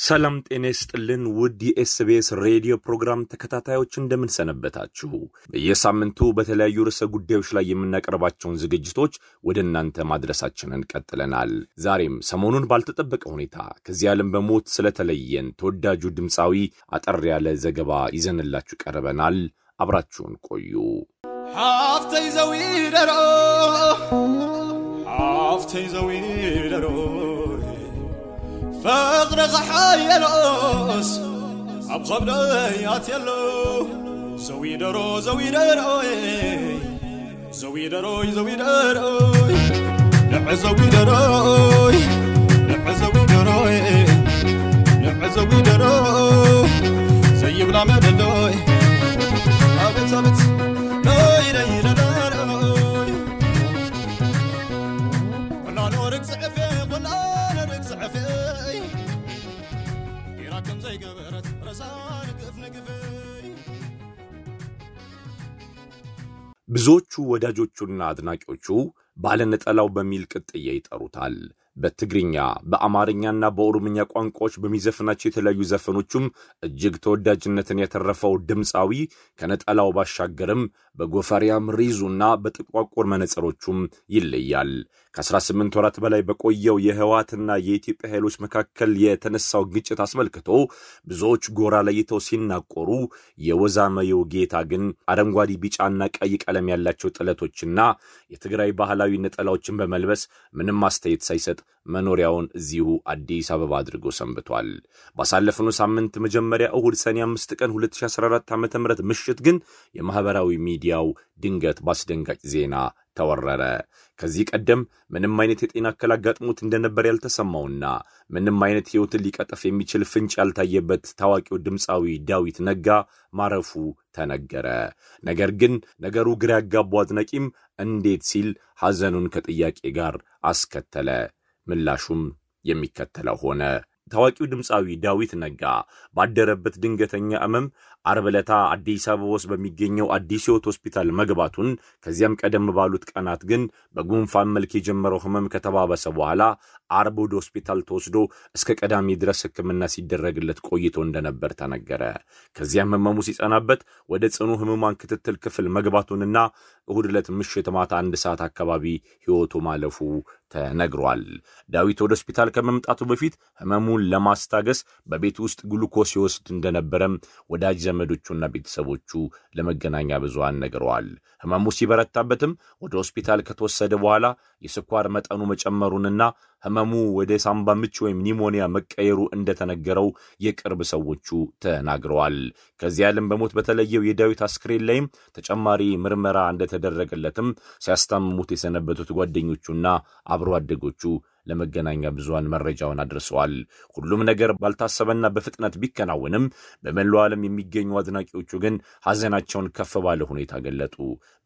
ሰላም ጤና ይስጥልን ውድ የ SBS ሬዲዮ ፕሮግራም ተከታታዮች እንደምንሰነበታችሁ። በየሳምንቱ በተለያዩ ርዕሰ ጉዳዮች ላይ የምናቀርባቸውን ዝግጅቶች ወደ እናንተ ማድረሳችንን ቀጥለናል። ዛሬም ሰሞኑን ባልተጠበቀ ሁኔታ ከዚህ ዓለም በሞት ስለተለየን ተወዳጁ ድምፃዊ አጠር ያለ ዘገባ ይዘንላችሁ ቀርበናል። አብራችሁን ቆዩ። فغرق حي رأس أبغى خبريات يلو. زوي درو زوي دروي زوي دروي زوي دروي نبع زوي دروي نبع زوي دروي نبع زوي دروي زي بلا نعم، مدد ከም ዘይገበረት ረሳ ንግፍ ንግፈይ ብዙዎቹ ወዳጆቹና አድናቂዎቹ ባለነጠላው በሚል ቅጥያ ይጠሩታል። በትግርኛ በአማርኛና በኦሮምኛ ቋንቋዎች በሚዘፍናቸው የተለያዩ ዘፈኖቹም እጅግ ተወዳጅነትን ያተረፈው ድምፃዊ ከነጠላው ባሻገርም በጎፈሪያም ሪዙና በጥቋቁር መነጽሮቹም ይለያል። ከ18 ወራት በላይ በቆየው የህወሓትና የኢትዮጵያ ኃይሎች መካከል የተነሳው ግጭት አስመልክቶ ብዙዎች ጎራ ለይተው ሲናቆሩ፣ የወዛመየው ጌታ ግን አረንጓዴ፣ ቢጫና ቀይ ቀለም ያላቸው ጥለቶችና የትግራይ ባህላዊ ነጠላዎችን በመልበስ ምንም አስተያየት ሳይሰጥ መኖሪያውን እዚሁ አዲስ አበባ አድርጎ ሰንብቷል። ባሳለፍነው ሳምንት መጀመሪያ እሁድ ሰኔ 5 ቀን 2014 ዓ ም ምሽት ግን የማኅበራዊ ሚዲያው ድንገት በአስደንጋጭ ዜና ተወረረ። ከዚህ ቀደም ምንም አይነት የጤና እክል አጋጥሞት እንደነበር ያልተሰማውና ምንም አይነት ሕይወትን ሊቀጠፍ የሚችል ፍንጭ ያልታየበት ታዋቂው ድምፃዊ ዳዊት ነጋ ማረፉ ተነገረ። ነገር ግን ነገሩ ግራ ያጋባው አድናቂም እንዴት ሲል ሐዘኑን ከጥያቄ ጋር አስከተለ። ምላሹም የሚከተለው ሆነ። ታዋቂው ድምፃዊ ዳዊት ነጋ ባደረበት ድንገተኛ ሕመም አርብ ዕለታ አዲስ አበባ ውስጥ በሚገኘው አዲስ ሕይወት ሆስፒታል መግባቱን ከዚያም ቀደም ባሉት ቀናት ግን በጉንፋን መልክ የጀመረው ሕመም ከተባበሰ በኋላ አርብ ወደ ሆስፒታል ተወስዶ እስከ ቀዳሚ ድረስ ሕክምና ሲደረግለት ቆይቶ እንደነበር ተነገረ። ከዚያም ሕመሙ ሲጸናበት ወደ ጽኑ ሕሙማን ክትትል ክፍል መግባቱንና እሁድ ዕለት ምሽት ማታ አንድ ሰዓት አካባቢ ሕይወቱ ማለፉ ተነግሯል። ዳዊት ወደ ሆስፒታል ከመምጣቱ በፊት ሕመሙን ለማስታገስ በቤት ውስጥ ግሉኮስ ይወስድ እንደነበረም ወዳጅ ዘመዶቹና ቤተሰቦቹ ለመገናኛ ብዙሃን ነግረዋል። ሕመሙ ሲበረታበትም ወደ ሆስፒታል ከተወሰደ በኋላ የስኳር መጠኑ መጨመሩንና ሕመሙ ወደ ሳምባ ምች ወይም ኒሞኒያ መቀየሩ እንደተነገረው የቅርብ ሰዎቹ ተናግረዋል። ከዚህ ዓለም በሞት በተለየው የዳዊት አስክሬን ላይም ተጨማሪ ምርመራ እንደተደረገለትም ሲያስታምሙት የሰነበቱት ጓደኞቹና አብሮ አደጎቹ ለመገናኛ ብዙሃን መረጃውን አድርሰዋል። ሁሉም ነገር ባልታሰበና በፍጥነት ቢከናወንም በመላው ዓለም የሚገኙ አድናቂዎቹ ግን ሐዘናቸውን ከፍ ባለ ሁኔታ ገለጡ።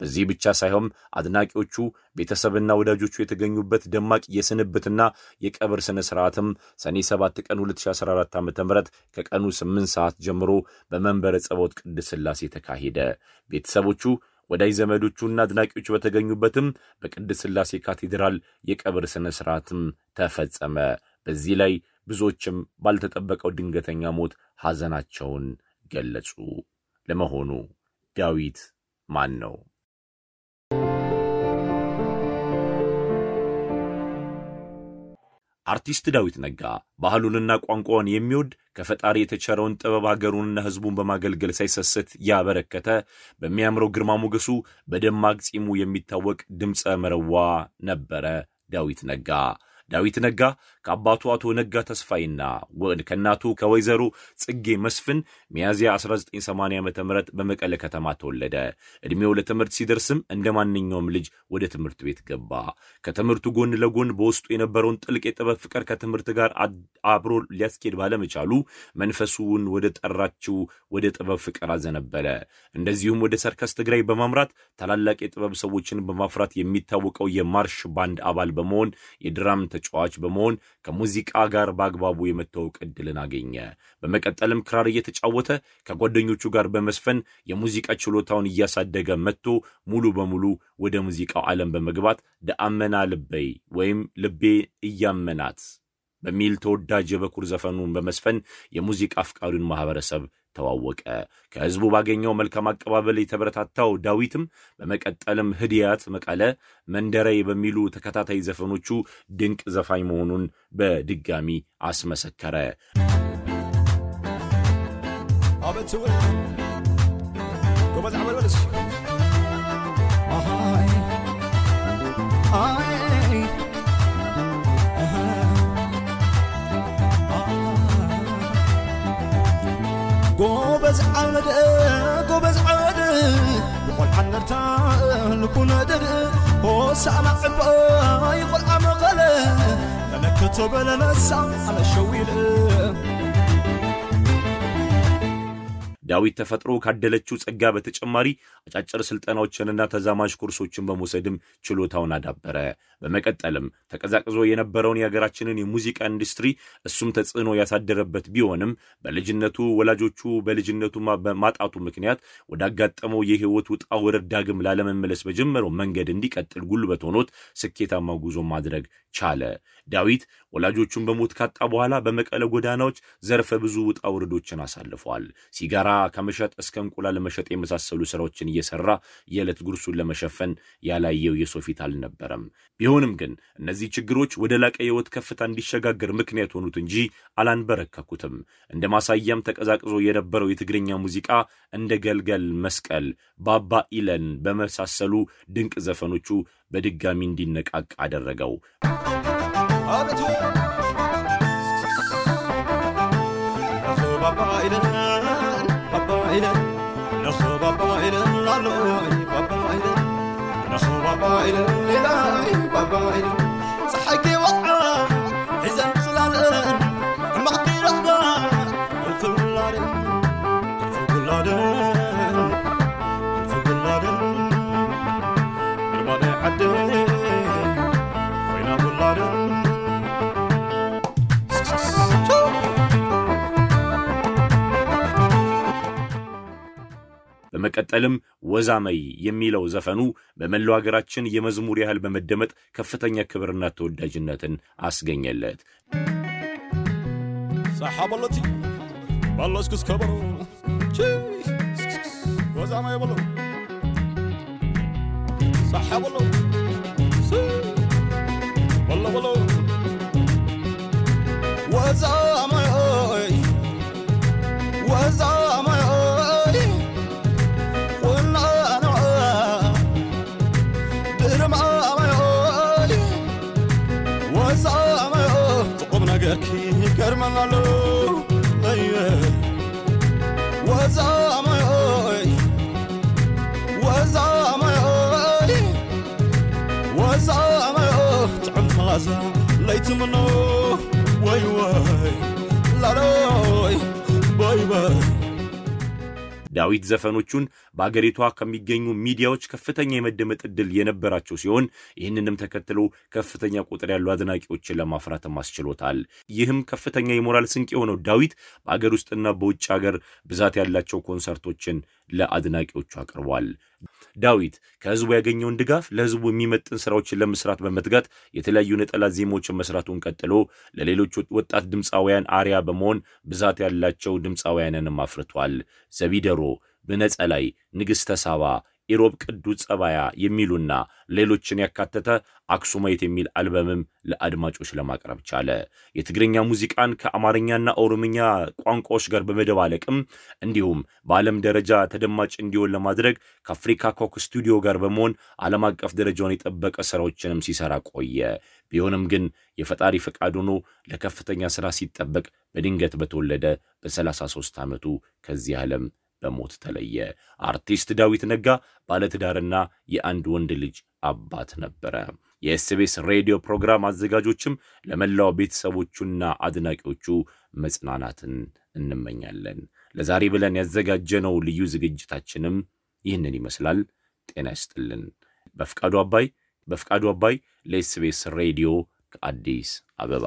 በዚህ ብቻ ሳይሆን አድናቂዎቹ ቤተሰብና ወዳጆቹ የተገኙበት ደማቅ የስንብትና የቀብር ስነ ስርዓትም ሰኔ 7 ቀን 2014 ዓ ም ከቀኑ 8 ሰዓት ጀምሮ በመንበረ ጸባዖት ቅድስት ሥላሴ ተካሄደ። ቤተሰቦቹ ወዳጅ ዘመዶቹና አድናቂዎቹ በተገኙበትም በቅድስት ሥላሴ ካቴድራል የቀብር ሥነ ሥርዓትም ተፈጸመ። በዚህ ላይ ብዙዎችም ባልተጠበቀው ድንገተኛ ሞት ሐዘናቸውን ገለጹ። ለመሆኑ ዳዊት ማን ነው? አርቲስት ዳዊት ነጋ ባህሉንና ቋንቋውን የሚወድ ከፈጣሪ የተቸረውን ጥበብ ሀገሩንና ሕዝቡን በማገልገል ሳይሰስት ያበረከተ በሚያምረው ግርማ ሞገሱ በደማቅ ጺሙ የሚታወቅ ድምፀ መረዋ ነበረ ዳዊት ነጋ። ዳዊት ነጋ ከአባቱ አቶ ነጋ ተስፋይና ከእናቱ ከወይዘሮ ጽጌ መስፍን ሚያዝያ 1980 ዓ ም በመቀለ ከተማ ተወለደ። ዕድሜው ለትምህርት ሲደርስም እንደ ማንኛውም ልጅ ወደ ትምህርት ቤት ገባ። ከትምህርቱ ጎን ለጎን በውስጡ የነበረውን ጥልቅ የጥበብ ፍቅር ከትምህርት ጋር አብሮ ሊያስኬድ ባለመቻሉ መንፈሱን ወደ ጠራችው ወደ ጥበብ ፍቅር አዘነበለ። እንደዚሁም ወደ ሰርከስ ትግራይ በማምራት ታላላቅ የጥበብ ሰዎችን በማፍራት የሚታወቀው የማርሽ ባንድ አባል በመሆን የድራም ተጫዋች በመሆን ከሙዚቃ ጋር በአግባቡ የመተዋወቅ ዕድልን አገኘ። በመቀጠልም ክራር እየተጫወተ ከጓደኞቹ ጋር በመስፈን የሙዚቃ ችሎታውን እያሳደገ መጥቶ ሙሉ በሙሉ ወደ ሙዚቃው ዓለም በመግባት ደአመና ልበይ ወይም ልቤ እያመናት በሚል ተወዳጅ የበኩር ዘፈኑን በመስፈን የሙዚቃ አፍቃሪውን ማህበረሰብ ተዋወቀ። ከህዝቡ ባገኘው መልካም አቀባበል የተበረታታው ዳዊትም በመቀጠልም ህድያት መቀለ፣ መንደረይ በሚሉ ተከታታይ ዘፈኖቹ ድንቅ ዘፋኝ መሆኑን በድጋሚ አስመሰከረ። ጎበዝ ዓወደ ጎበዝ ዓወደ ንቆልዓነርታ ንኩነደድ ሆሳእና ዕብ ይቆልዓ መቐለ ተነክቶ በለነሳ ኣነሸው ኢል ዳዊት ተፈጥሮ ካደለችው ጸጋ በተጨማሪ አጫጭር ስልጠናዎችንና ተዛማጅ ኮርሶችን በመውሰድም ችሎታውን አዳበረ። በመቀጠልም ተቀዛቅዞ የነበረውን የሀገራችንን የሙዚቃ ኢንዱስትሪ እሱም ተጽዕኖ ያሳደረበት ቢሆንም በልጅነቱ ወላጆቹ በልጅነቱ በማጣቱ ምክንያት ወዳጋጠመው የህይወት ውጣ ውረድ ዳግም ላለመመለስ በጀመረው መንገድ እንዲቀጥል ጉልበት ሆኖት ስኬታማ ጉዞ ማድረግ ቻለ። ዳዊት ወላጆቹን በሞት ካጣ በኋላ በመቀለ ጎዳናዎች ዘርፈ ብዙ ውጣ ውረዶችን አሳልፏል። ሲጋራ ከመሸጥ እስከ እንቁላል መሸጥ የመሳሰሉ ስራዎችን እየሰራ የዕለት ጉርሱን ለመሸፈን ያላየው የሰው ፊት አልነበረም። ቢሆንም ግን እነዚህ ችግሮች ወደ ላቀ የህይወት ከፍታ እንዲሸጋገር ምክንያት ሆኑት እንጂ አላንበረከኩትም። እንደ ማሳያም ተቀዛቅዞ የነበረው የትግርኛ ሙዚቃ እንደ ገልገል መስቀል፣ ባባ ኢለን በመሳሰሉ ድንቅ ዘፈኖቹ በድጋሚ እንዲነቃቅ አደረገው። ባባ ኢለን ሌላይ ባባ በመቀጠልም ወዛመይ የሚለው ዘፈኑ በመላው ሀገራችን የመዝሙር ያህል በመደመጥ ከፍተኛ ክብርና ተወዳጅነትን አስገኘለት። ሰሓበሎ ድርማማይ ወዛማይ ጥቁም ነገርኪ ይገርመናሎ ወዛማይ ወዛማይ ወዛማይ ጥዕም መላዛ ለይትምኖ ወይ ወይ ላሎይ ወይ ወይ ዳዊት ዘፈኖቹን በአገሪቷ ከሚገኙ ሚዲያዎች ከፍተኛ የመደመጥ ዕድል የነበራቸው ሲሆን ይህንንም ተከትሎ ከፍተኛ ቁጥር ያሉ አድናቂዎችን ለማፍራትም አስችሎታል። ይህም ከፍተኛ የሞራል ስንቅ የሆነው ዳዊት በአገር ውስጥና በውጭ ሀገር ብዛት ያላቸው ኮንሰርቶችን ለአድናቂዎቹ አቅርቧል። ዳዊት ከህዝቡ ያገኘውን ድጋፍ ለህዝቡ የሚመጥን ስራዎችን ለመስራት በመትጋት የተለያዩ ነጠላ ዜማዎችን መስራቱን ቀጥሎ ለሌሎች ወጣት ድምፃውያን አርያ በመሆን ብዛት ያላቸው ድምፃውያንንም አፍርቷል። ዘቢደሮ፣ ብነጸላይ፣ ንግሥተ ሳባ ኢሮብ ቅዱስ ጸባያ የሚሉና ሌሎችን ያካተተ አክሱማይት የሚል አልበምም ለአድማጮች ለማቅረብ ቻለ። የትግርኛ ሙዚቃን ከአማርኛና ኦሮምኛ ቋንቋዎች ጋር በመደባለቅም እንዲሁም በዓለም ደረጃ ተደማጭ እንዲሆን ለማድረግ ከአፍሪካ Coke Studio ጋር በመሆን ዓለም አቀፍ ደረጃውን የጠበቀ ስራዎችንም ሲሰራ ቆየ። ቢሆንም ግን የፈጣሪ ፈቃድ ሆኖ ለከፍተኛ ስራ ሲጠበቅ በድንገት በተወለደ በ33 ዓመቱ ከዚህ ዓለም በሞት ተለየ። አርቲስት ዳዊት ነጋ ባለትዳርና የአንድ ወንድ ልጅ አባት ነበረ። የኤስቤስ ሬዲዮ ፕሮግራም አዘጋጆችም ለመላው ቤተሰቦቹና አድናቂዎቹ መጽናናትን እንመኛለን። ለዛሬ ብለን ያዘጋጀነው ልዩ ዝግጅታችንም ይህንን ይመስላል። ጤና ይስጥልን። በፍቃዱ አባይ በፍቃዱ አባይ ለ SBS ሬዲዮ ከአዲስ አበባ